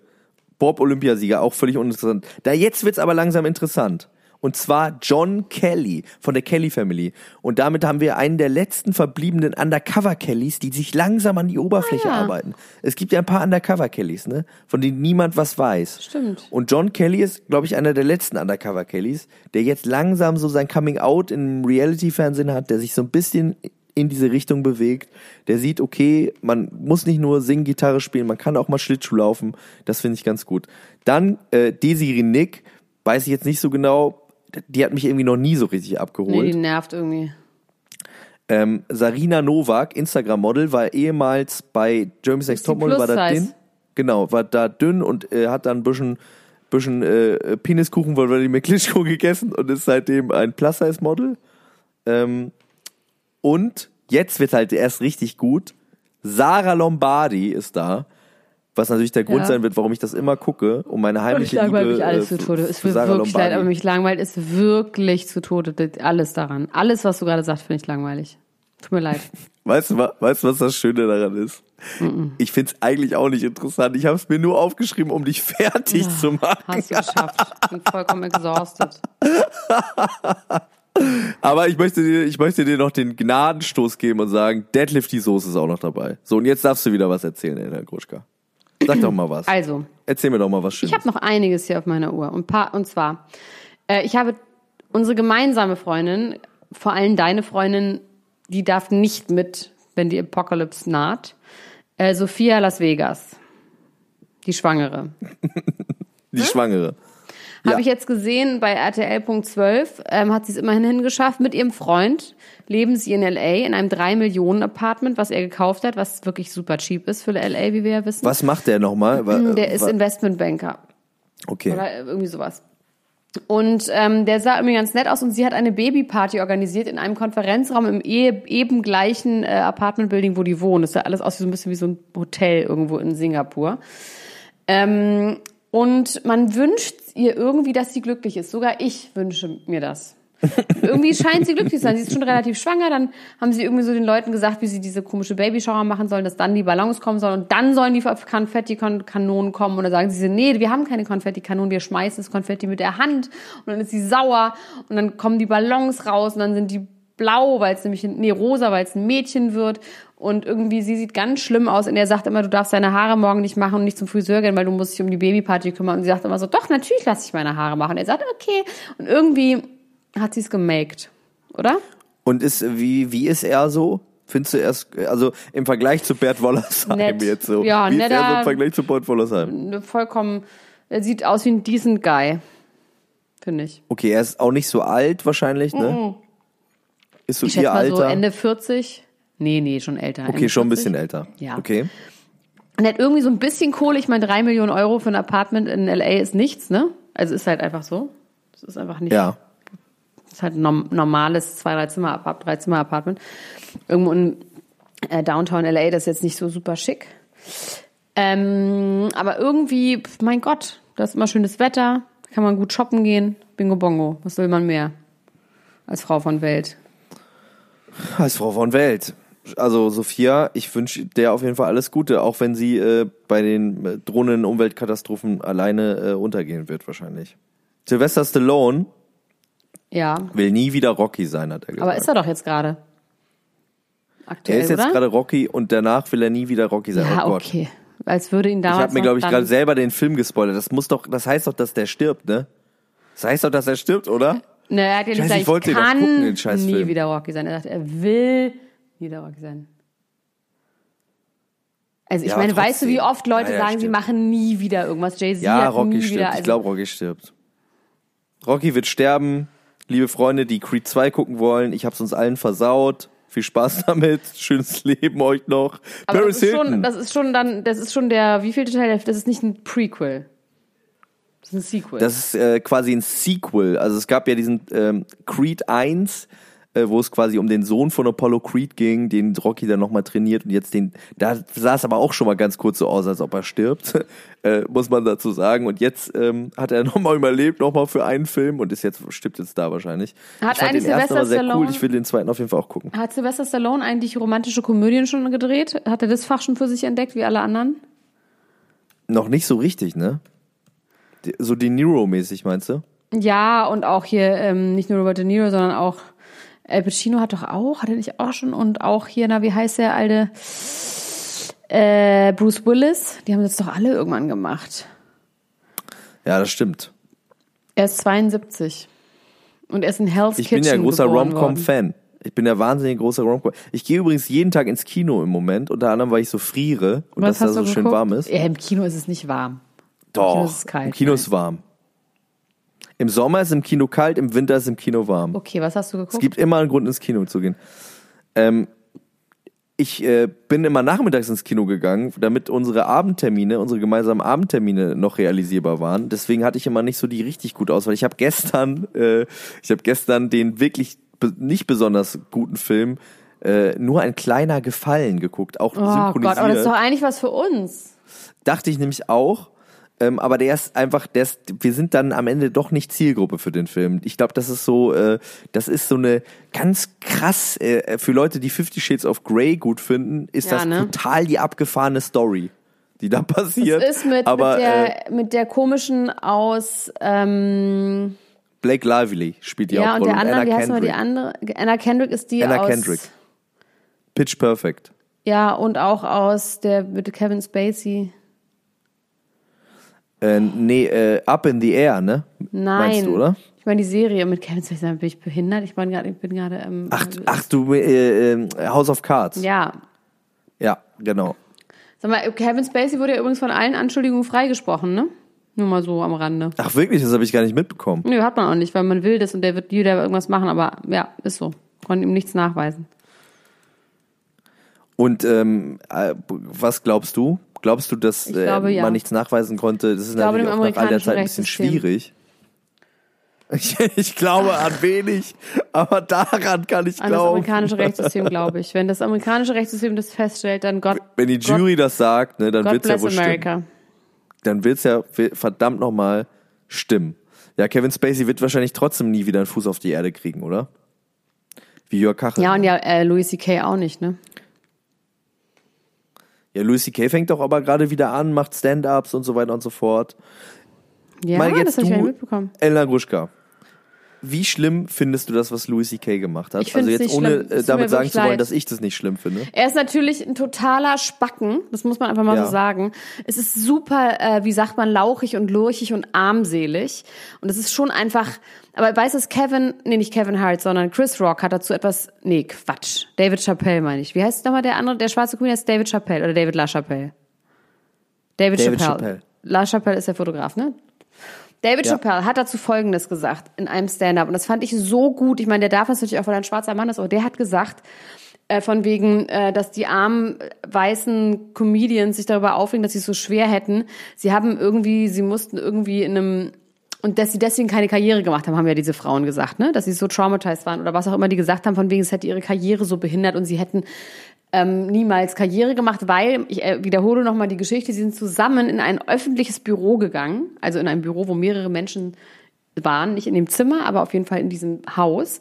Bob-Olympiasieger, auch völlig uninteressant. Da jetzt wird's aber langsam interessant. Und zwar John Kelly von der Kelly Family. Und damit haben wir einen der letzten verbliebenen Undercover-Kellys, die sich langsam an die Oberfläche Ah, ja. arbeiten. Es gibt ja ein paar Undercover-Kellys, ne? Von denen niemand was weiß. Stimmt. Und John Kelly ist, glaube ich, einer der letzten Undercover-Kellys, der jetzt langsam so sein Coming-out im Reality-Fernsehen hat, der sich so ein bisschen in diese Richtung bewegt. Der sieht, okay, man muss nicht nur singen, Gitarre spielen, man kann auch mal Schlittschuh laufen. Das finde ich ganz gut. Dann äh, Desiree Nick, weiß ich jetzt nicht so genau, die hat mich irgendwie noch nie so richtig Nee, abgeholt. die nervt irgendwie. Ähm, Sarina Novak, Instagram-Model, war ehemals bei Jeremy's Next Topmodel, war da dünn. Genau, war da dünn und äh, hat dann ein bisschen, bisschen äh, Peniskuchen von Vladimir Klitschko gegessen und ist seitdem ein Plus-Size-Model. Ähm, und jetzt wird halt erst richtig gut. Sarah Lombardi ist da. Was natürlich der Grund Ja. sein wird, warum ich das immer gucke, um meine Und ich heimliche langweile Liebe mich alles äh, zu Tode. Es wird wirklich leid, Lombardi. aber mich langweilt ist wirklich zu Tode. Alles daran. Alles, was du gerade sagst, finde ich langweilig. Tut mir leid. Weißt du, weißt was das Schöne daran ist? Ich find's eigentlich auch nicht interessant. Ich habe es mir nur aufgeschrieben, um dich fertig zu machen. Hast du geschafft. Ich bin vollkommen exhausted. Aber ich möchte dir, ich möchte dir noch den Gnadenstoß geben und sagen, Deadlift die Soße ist auch noch dabei. So, und jetzt darfst du wieder was erzählen, Elena Gruschka. Sag doch mal was. Also, Erzähl mir doch mal was ich Schönes. habe noch einiges hier auf meiner Uhr. Und, paar, und zwar, äh, ich habe unsere gemeinsame Freundin, vor allem deine Freundin, die darf nicht mit, wenn die Apocalypse naht. Äh, Sophia Las Vegas. Die Schwangere. die Schwangere. Habe Ja. ich jetzt gesehen bei RTL.12, ähm, hat sie es immerhin hingeschafft. Mit ihrem Freund leben sie in L.A. in einem 3-Millionen-Apartment, was er gekauft hat, was wirklich super cheap ist für L.A., wie wir ja wissen. Was macht der nochmal? Hm, Der ist wa- Investmentbanker Okay. oder irgendwie sowas. Und ähm, der sah irgendwie ganz nett aus und sie hat eine Babyparty organisiert in einem Konferenzraum im e eben gleichen äh, Apartmentbuilding, wo die wohnen. Das sah alles aus wie so ein bisschen wie so ein Hotel irgendwo in Singapur. Ähm, und man wünscht ihr irgendwie, dass sie glücklich ist. Sogar ich wünsche mir das. irgendwie scheint sie glücklich zu sein. Sie ist schon relativ schwanger. Dann haben sie irgendwie so den Leuten gesagt, wie sie diese komische Babyshower machen sollen, dass dann die Ballons kommen sollen und dann sollen die Konfetti-Kanonen kommen. Und dann sagen sie, nee, wir haben keine Konfetti-Kanonen, wir schmeißen das Konfetti mit der Hand. Und dann ist sie sauer und dann kommen die Ballons raus und dann sind die blau, weil es nämlich, nee, rosa, weil es ein Mädchen wird. Und irgendwie, sie sieht ganz schlimm aus. Und er sagt immer, du darfst deine Haare morgen nicht machen und nicht zum Friseur gehen, weil du musst dich um die Babyparty kümmern. Und sie sagt immer so, doch, natürlich lasse ich meine Haare machen. Und er sagt, okay. Und irgendwie hat sie es gemaked, oder? Und ist, wie, wie ist er so? Findest du erst, also im Vergleich zu Bert Wollersheim Nett. jetzt so? Ja, wie ist er so netter- im Vergleich zu Bert Wollersheim? Vollkommen, er sieht aus wie ein decent Guy. Finde ich. Okay, er ist auch nicht so alt wahrscheinlich, ne? Ist so Ich ihr mal so Alter? Ende 40. Nee, nee, schon älter. okay, schon ein 40. bisschen älter. Ja. Okay. Und er hat irgendwie so ein bisschen Kohle. Ich meine, drei Millionen Euro für ein Apartment in L.A. ist nichts, ne? Also ist halt einfach so. Es ist einfach nicht. Ja. ist halt ein norm- normales zwei, drei Zimmer, drei Zimmer Apartment. Irgendwo in äh, Downtown L.A. Das ist jetzt nicht so super schick. Ähm, aber irgendwie, mein Gott, da ist immer schönes Wetter, kann man gut shoppen gehen. Bingo Bongo. Was will man mehr? Als Frau von Welt. Als Frau von Welt. Also Sophia, ich wünsche der auf jeden Fall alles Gute, auch wenn sie äh, bei den äh, drohenden Umweltkatastrophen alleine äh, untergehen wird wahrscheinlich. Sylvester Stallone Ja. will nie wieder Rocky sein, hat er gesagt. Aber ist er doch jetzt gerade. Aktuell, er ist jetzt gerade Rocky und danach will er nie wieder Rocky sein. Ja, oh okay. Als würde ihn Ich damals habe mir, glaube ich, gerade selber den Film gespoilert. Das muss doch, das heißt doch, dass der stirbt, ne? Das heißt doch, dass er stirbt, oder? Ne, er hat ja nicht gesagt, ich ich kann nie wieder Rocky sein. Er sagt, er will nie wieder Rocky sein. Also ich Ja, meine, weißt du, wie oft Leute Ja, sagen, sie stimmt. machen nie wieder irgendwas? Jay-Z Ja, hat Rocky nie stirbt. wieder. ich Also, glaube, Rocky stirbt. Rocky wird sterben. Liebe Freunde, die Creed 2 gucken wollen, ich hab's uns allen versaut. Viel Spaß damit. Schönes Leben euch noch. aber Paris das ist, Hilton. schon, das ist schon dann, das ist schon der, wie viel Teil? Das ist nicht ein Prequel. Das ist ein Sequel. Das ist äh, quasi ein Sequel. Also es gab ja diesen ähm, Creed 1, äh, wo es quasi um den Sohn von Apollo Creed ging, den Rocky dann nochmal trainiert und jetzt den, da sah es aber auch schon mal ganz kurz so aus, als ob er stirbt, äh, muss man dazu sagen. Und jetzt ähm, hat er nochmal überlebt, nochmal für einen Film und ist jetzt, stirbt jetzt da wahrscheinlich. Hat ich fand den ersten aber sehr Sylvester cool, Stallone- ich will den zweiten auf jeden Fall auch gucken. Hat Sylvester Stallone eigentlich romantische Komödien schon gedreht? Hat er das Fach schon für sich entdeckt, wie alle anderen? Noch nicht so richtig, ne? So De Niro-mäßig, meinst du? Ja, und auch hier ähm, nicht nur Robert De Niro, sondern auch Al Pacino hat doch auch, hat er nicht auch schon? Und auch hier, na, wie heißt der alte äh, Bruce Willis? Die haben das doch alle irgendwann gemacht. Ja, das stimmt. Er ist 72. Und er ist in Hell's Ich Kitchen bin ja ein großer. Rom-Com-Fan. Ich bin ja wahnsinnig großer Rom-Com. Ich gehe übrigens jeden Tag ins Kino im Moment, unter anderem, weil ich so friere und dass da so du schön geguckt? warm ist. Ja, im Kino ist es nicht warm. Doch, Kino ist es kalt, im Kino nein. ist warm. Im Sommer ist im Kino kalt, im Winter ist im Kino warm. Okay, was hast du geguckt? Es gibt immer einen Grund, ins Kino zu gehen. Ähm, ich äh, bin immer nachmittags ins Kino gegangen, damit unsere Abendtermine, unsere gemeinsamen Abendtermine noch realisierbar waren. Deswegen hatte ich immer nicht so die richtig gut Auswahl. Ich habe gestern, äh, ich habe gestern den wirklich be nicht besonders guten Film äh, nur ein kleiner Gefallen geguckt, auch oh Gott, synchronisiert aber das ist doch eigentlich was für uns. dachte ich nämlich auch. Ähm, aber der ist einfach, der ist, wir sind dann am Ende doch nicht Zielgruppe für den Film. Ich glaube, das ist so, äh, das ist so eine ganz krass, äh, für Leute, die Fifty Shades of Grey gut finden, ist Ja, das ne? total die abgefahrene Story, die da passiert. Das ist mit, aber mit, äh, der, mit der komischen aus, ähm, Blake Lively spielt die ja, und Hauptrolle. der andere, Anna wie heißt mal die andere? Anna Kendrick ist die Anna aus. Kendrick. Pitch Perfect. Ja, und auch aus der mit Kevin Spacey. Äh, nee, äh, Up in the Air, ne? Nein. Meinst du, oder? Ich meine die Serie mit Kevin Spacey, bin ich behindert? Ich meine gerade, ich bin gerade ähm, Ach, ach du, äh, äh, House of Cards. Ja. ja genau. Sag mal, Kevin Spacey wurde ja übrigens von allen Anschuldigungen freigesprochen, ne? Nur mal so am Rande. Ach wirklich, das habe ich gar nicht mitbekommen. Nö, hat man auch nicht, weil man will das und der wird jeder irgendwas machen, aber ja, ist so. Konnte ihm nichts nachweisen. Und ähm, äh, was glaubst du? Glaubst du, dass äh, glaube, ja. man nichts nachweisen konnte? Das ist glaube, natürlich nach all der Zeit ein bisschen schwierig. Ich, ich glaube an wenig, aber daran kann ich An das glauben. amerikanische Rechtssystem, glaube ich. Wenn das amerikanische Rechtssystem das feststellt, dann Gott, Wenn die Jury das sagt, ne, dann God wird's ja wohl stimmen. America. Dann wird's ja verdammt nochmal stimmen. Ja, Kevin Spacey wird wahrscheinlich trotzdem nie wieder einen Fuß auf die Erde kriegen, oder? Wie Jörg Kachel. Ja, und ja, äh, Louis C.K. auch nicht, ne? Ja, Louis C.K. fängt doch aber gerade wieder an, macht Stand-Ups und so weiter und so fort. Ja, Mal das jetzt habe ich nicht mitbekommen. Elena Gruschka. Wie schlimm findest du das, was Louis C.K. gemacht hat? Also jetzt ohne. Es äh, damit sagen zu wollen, leid. dass ich das nicht schlimm finde. Er ist natürlich ein totaler Spacken, das muss man einfach mal Ja. so sagen. Es ist super, äh, wie sagt man, lauchig und lurchig und armselig. Und es ist schon einfach, aber weißt du, Kevin, nee, nicht Kevin Hart, sondern Chris Rock hat dazu etwas, nee, Quatsch. David Chappelle meine ich. Wie heißt nochmal der andere, der schwarze Comedian ist David Chappelle oder David LaChapelle? David, David Chappelle. Chappelle. LaChapelle ist der Fotograf, ne? David Ja. Chappelle hat dazu Folgendes gesagt in einem Stand-up und das fand ich so gut. Ich meine, der darf das natürlich auch, weil er ein schwarzer Mann ist, aber der hat gesagt, äh, von wegen, äh, dass die armen weißen Comedians sich darüber aufregen, dass sie es so schwer hätten. Sie haben irgendwie, sie mussten irgendwie in einem und dass sie deswegen keine Karriere gemacht haben, haben ja diese Frauen gesagt, ne? Dass sie so traumatized waren oder was auch immer die gesagt haben, von wegen, es hätte ihre Karriere so behindert und sie hätten ähm, niemals Karriere gemacht, weil, ich äh, wiederhole nochmal die Geschichte, sie sind zusammen in ein öffentliches Büro gegangen, also in ein Büro, wo mehrere Menschen waren, nicht in dem Zimmer, aber auf jeden Fall in diesem Haus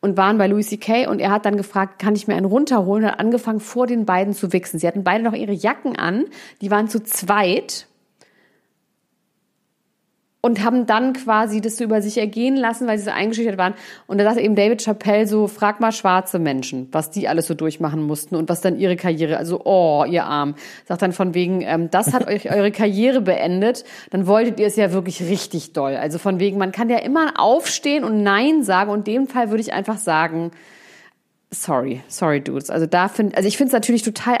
und waren bei Louis C.K. und er hat dann gefragt, kann ich mir einen runterholen und hat angefangen, vor den beiden zu wichsen. Sie hatten beide noch ihre Jacken an, die waren zu zweit und haben dann quasi das so über sich ergehen lassen, weil sie so eingeschüchtert waren. Und da sagte eben David Chappelle so, frag mal schwarze Menschen, was die alles so durchmachen mussten und was dann ihre Karriere, also oh, ihr Arm. Sagt dann von wegen, ähm, das hat euch eure Karriere beendet, dann wolltet ihr es ja wirklich richtig doll. Also von wegen, man kann ja immer aufstehen und Nein sagen und in dem Fall würde ich einfach sagen, sorry, sorry dudes. Also da finde, also ich finde es natürlich total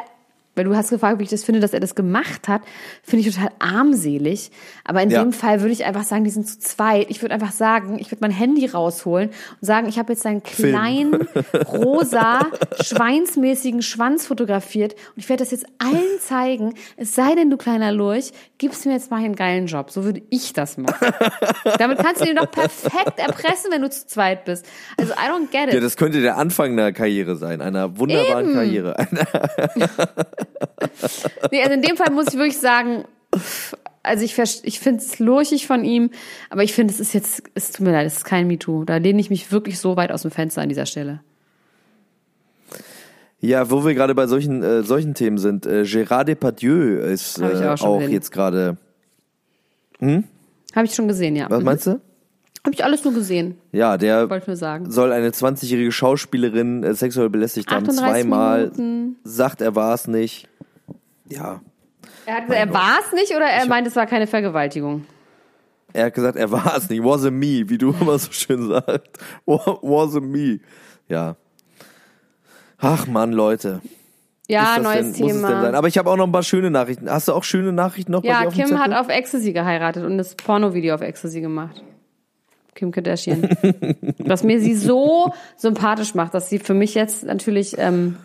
Weil du hast gefragt, wie ich das finde, dass er das gemacht hat. Finde ich total armselig. Aber in Ja. dem Fall würde ich einfach sagen, die sind zu zweit. Ich würde einfach sagen, ich würde mein Handy rausholen und sagen, ich habe jetzt einen kleinen, rosa, schweinsmäßigen Schwanz fotografiert und ich werde das jetzt allen zeigen. Es sei denn, du kleiner Lurch, gibst mir jetzt mal einen geilen Job. So würde ich das machen. Damit kannst du ihn doch perfekt erpressen, wenn du zu zweit bist. Also I don't get it. Ja, das könnte der Anfang einer Karriere sein, einer wunderbaren Karriere. Nee, also in dem Fall muss ich wirklich sagen, also ich, ich finde es lurchig von ihm, aber ich finde, es ist jetzt, es tut mir leid, es ist kein MeToo. Da lehne ich mich wirklich so weit aus dem Fenster an dieser Stelle. Ja, wo wir gerade bei solchen, äh, solchen Themen sind, äh, Gérard Depardieu ist Hab ich äh, auch schon auch gesehen. jetzt gerade. Habe ich schon gesehen, ja. Was meinst du? Habe ich alles nur gesehen, Ja, der wollte ich nur sagen. soll eine 20-jährige Schauspielerin äh, sexuell belästigt haben, 38 zweimal. Minuten. Sagt, er war es nicht. Ja. Er hat gesagt, er war es nicht oder er meint, es war keine Vergewaltigung? Er hat gesagt, er war es nicht. Wasn't me, wie du immer so schön sagst. Wa- Wasn't me. Ja. Ach Mann, Leute. Ja, neues denn, Muss es denn sein? Thema. Aber ich habe auch noch ein paar schöne Nachrichten. Hast du auch schöne Nachrichten noch Ja, dir auf Kim hat auf Ecstasy geheiratet und das Pornovideo auf Ecstasy gemacht. Kim Kardashian. Was mir sie so sympathisch macht, dass sie für mich jetzt natürlich, ähm,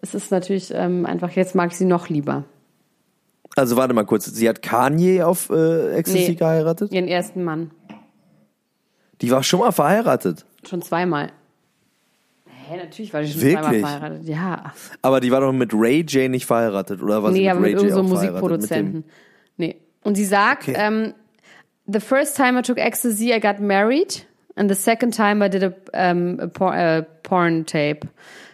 es ist natürlich ähm, einfach, jetzt mag ich sie noch lieber. Also warte mal kurz. Sie hat Kanye auf äh, Ecstasy Nee. geheiratet? Ihren ersten Mann. Die war schon mal verheiratet. Schon zweimal. Hä, natürlich war die schon Wirklich? zweimal verheiratet. Ja. Aber die war doch mit Ray J nicht verheiratet, oder was? Nee, aber mit Ray J irgendeinem so? Musikproduzenten. Nee. Und sie sagt, Okay. ähm, the first time I took ecstasy, I got married. And the second time I did a, um, a, por a porn tape.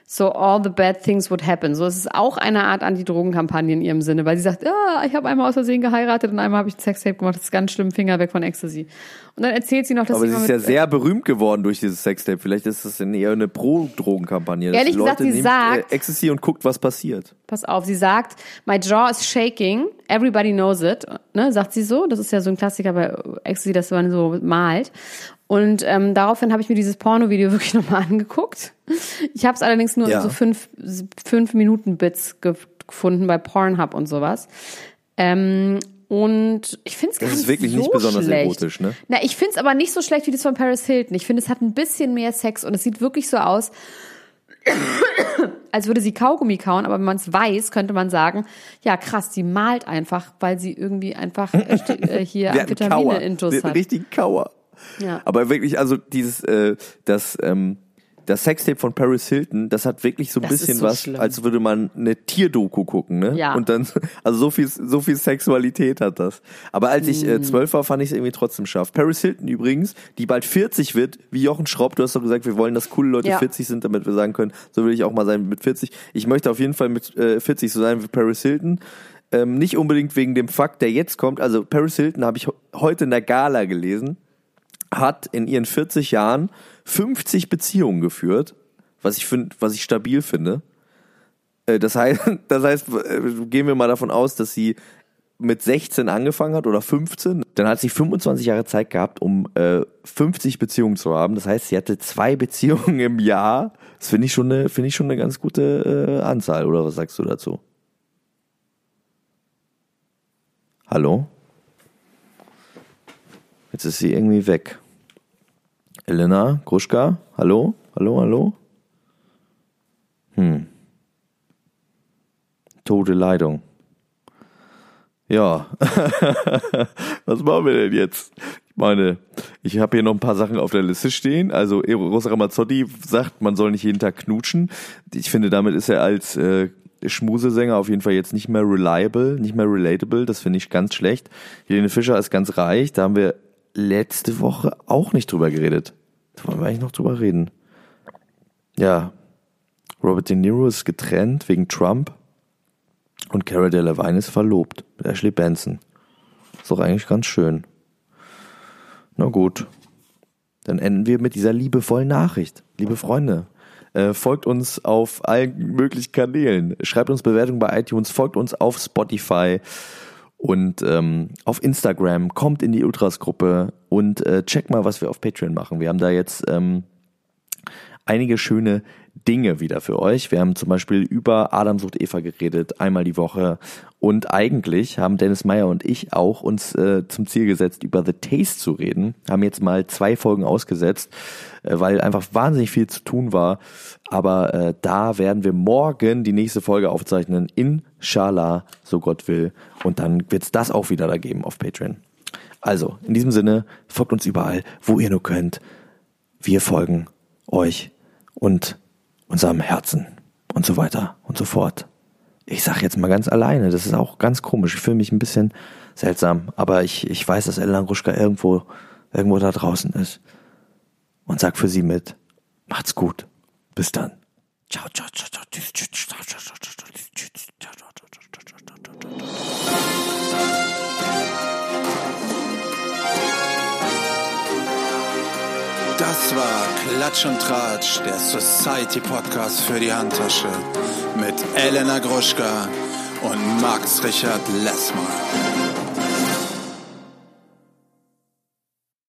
So all the bad things would happen. So es ist auch eine Art Anti-Drogen-Kampagne in ihrem Sinne, weil sie sagt, ah, ich habe einmal aus Versehen geheiratet und einmal habe ich ein Sextape gemacht. Das ist ganz schlimm, Finger weg von Ecstasy. Und dann erzählt sie noch, dass Aber sie ist ja sehr berühmt geworden durch dieses Sextape. Vielleicht ist das eher eine Pro-Drogenkampagne. Ehrlich gesagt, Leute sie nehmt, sagt- äh, Ecstasy und guckt, was passiert. Pass auf, sie sagt, my jaw is shaking, everybody knows it, ne, sagt sie so. Das ist ja so ein Klassiker bei Ecstasy, dass man so malt. Und ähm, daraufhin habe ich mir dieses Porno-Video wirklich nochmal angeguckt. Ich habe es allerdings nur Ja. in so fünf, fünf Minuten Bits ge gefunden bei Pornhub und sowas. Ähm, und ich finde es gar Das ist nicht wirklich so nicht besonders schlecht. erotisch, ne? Na, ich finde es aber nicht so schlecht wie das von Paris Hilton. Ich finde, es hat ein bisschen mehr Sex und es sieht wirklich so aus, als würde sie Kaugummi kauen, aber wenn man es weiß, könnte man sagen, ja krass, die malt einfach, weil sie irgendwie einfach äh, äh, hier. Amphetamine-Intus hat. richtigen Kauer. Ja. Aber wirklich, also dieses, äh, das, ähm, das Sextape von Paris Hilton, das hat wirklich so ein Das bisschen so was, schlimm. als würde man eine Tierdoku gucken, ne? Ja. Und dann, also so viel, so viel Sexualität hat das. Aber als ich Mhm. äh, zwölf war, fand ich es irgendwie trotzdem scharf. Paris Hilton übrigens, die bald 40 wird, wie Jochen Schropp, du hast doch gesagt, wir wollen, dass coole Leute Ja. 40 sind, damit wir sagen können, so will ich auch mal sein mit 40. Ich möchte auf jeden Fall mit äh, 40 so sein wie Paris Hilton. Ähm, nicht unbedingt wegen dem Fakt, der jetzt kommt. Also Paris Hilton habe ich heute in der Gala gelesen hat in ihren 40 Jahren 50 Beziehungen geführt, was ich finde, was ich stabil finde. Äh, Das heißt, das heißt, äh, gehen wir mal davon aus, dass sie mit 16 angefangen hat oder 15, dann hat sie 25 Jahre Zeit gehabt, um äh, 50 Beziehungen zu haben. Das heißt, sie hatte zwei Beziehungen im Jahr. Das finde ich schon eine, ich schon eine ganz gute äh, Anzahl. Oder was sagst du dazu? Hallo? Jetzt ist sie irgendwie weg. Elena, Gruschka, hallo, hallo, hallo. Hm. Tote Leitung. Ja. Was machen wir denn jetzt? Ich meine, ich habe hier noch ein paar Sachen auf der Liste stehen. Also Eros Ramazzotti sagt, man soll nicht jeden Tag knutschen. Ich finde, damit ist er als äh, Schmusesänger auf jeden Fall jetzt nicht mehr reliable, nicht mehr relatable. Das finde ich ganz schlecht. Helene Fischer ist ganz reich. Da haben wir letzte Woche auch nicht drüber geredet. Da wollen wir eigentlich noch drüber reden. Ja. Robert De Niro ist getrennt wegen Trump. Und Cara Delevingne ist verlobt mit Ashley Benson. Ist doch eigentlich ganz schön. Na gut. Dann enden wir mit dieser liebevollen Nachricht. Liebe Freunde, äh, folgt uns auf allen möglichen Kanälen. Schreibt uns Bewertungen bei iTunes, folgt uns auf Spotify und ähm, auf Instagram. Kommt in die Ultras-Gruppe und äh, checkt mal, was wir auf Patreon machen. Wir haben da jetzt ähm, einige schöne Dinge wieder für euch. Wir haben zum Beispiel über Adam sucht Eva geredet, einmal die Woche. Und eigentlich haben Dennis Meyer und ich auch uns äh, zum Ziel gesetzt, über The Taste zu reden. Haben jetzt mal zwei Folgen ausgesetzt, äh, weil einfach wahnsinnig viel zu tun war. Aber äh, da werden wir morgen die nächste Folge aufzeichnen. Inshallah, so Gott will. Und dann wird's das auch wieder da geben auf Patreon. Also, in diesem Sinne, folgt uns überall, wo ihr nur könnt. Wir folgen euch und unserem Herzen und so weiter und so fort. Ich sag jetzt mal ganz alleine, das ist auch ganz komisch. Ich fühle mich ein bisschen seltsam, aber ich, ich weiß, dass Ella Ruschka irgendwo, irgendwo da draußen ist. Und sag für sie mit, macht's gut. Bis dann. Ciao, ciao, ciao, ciao. Das war Klatsch und Tratsch, der Society Podcast für die Handtasche mit Elena Gruschka und Max Richard Lessmann.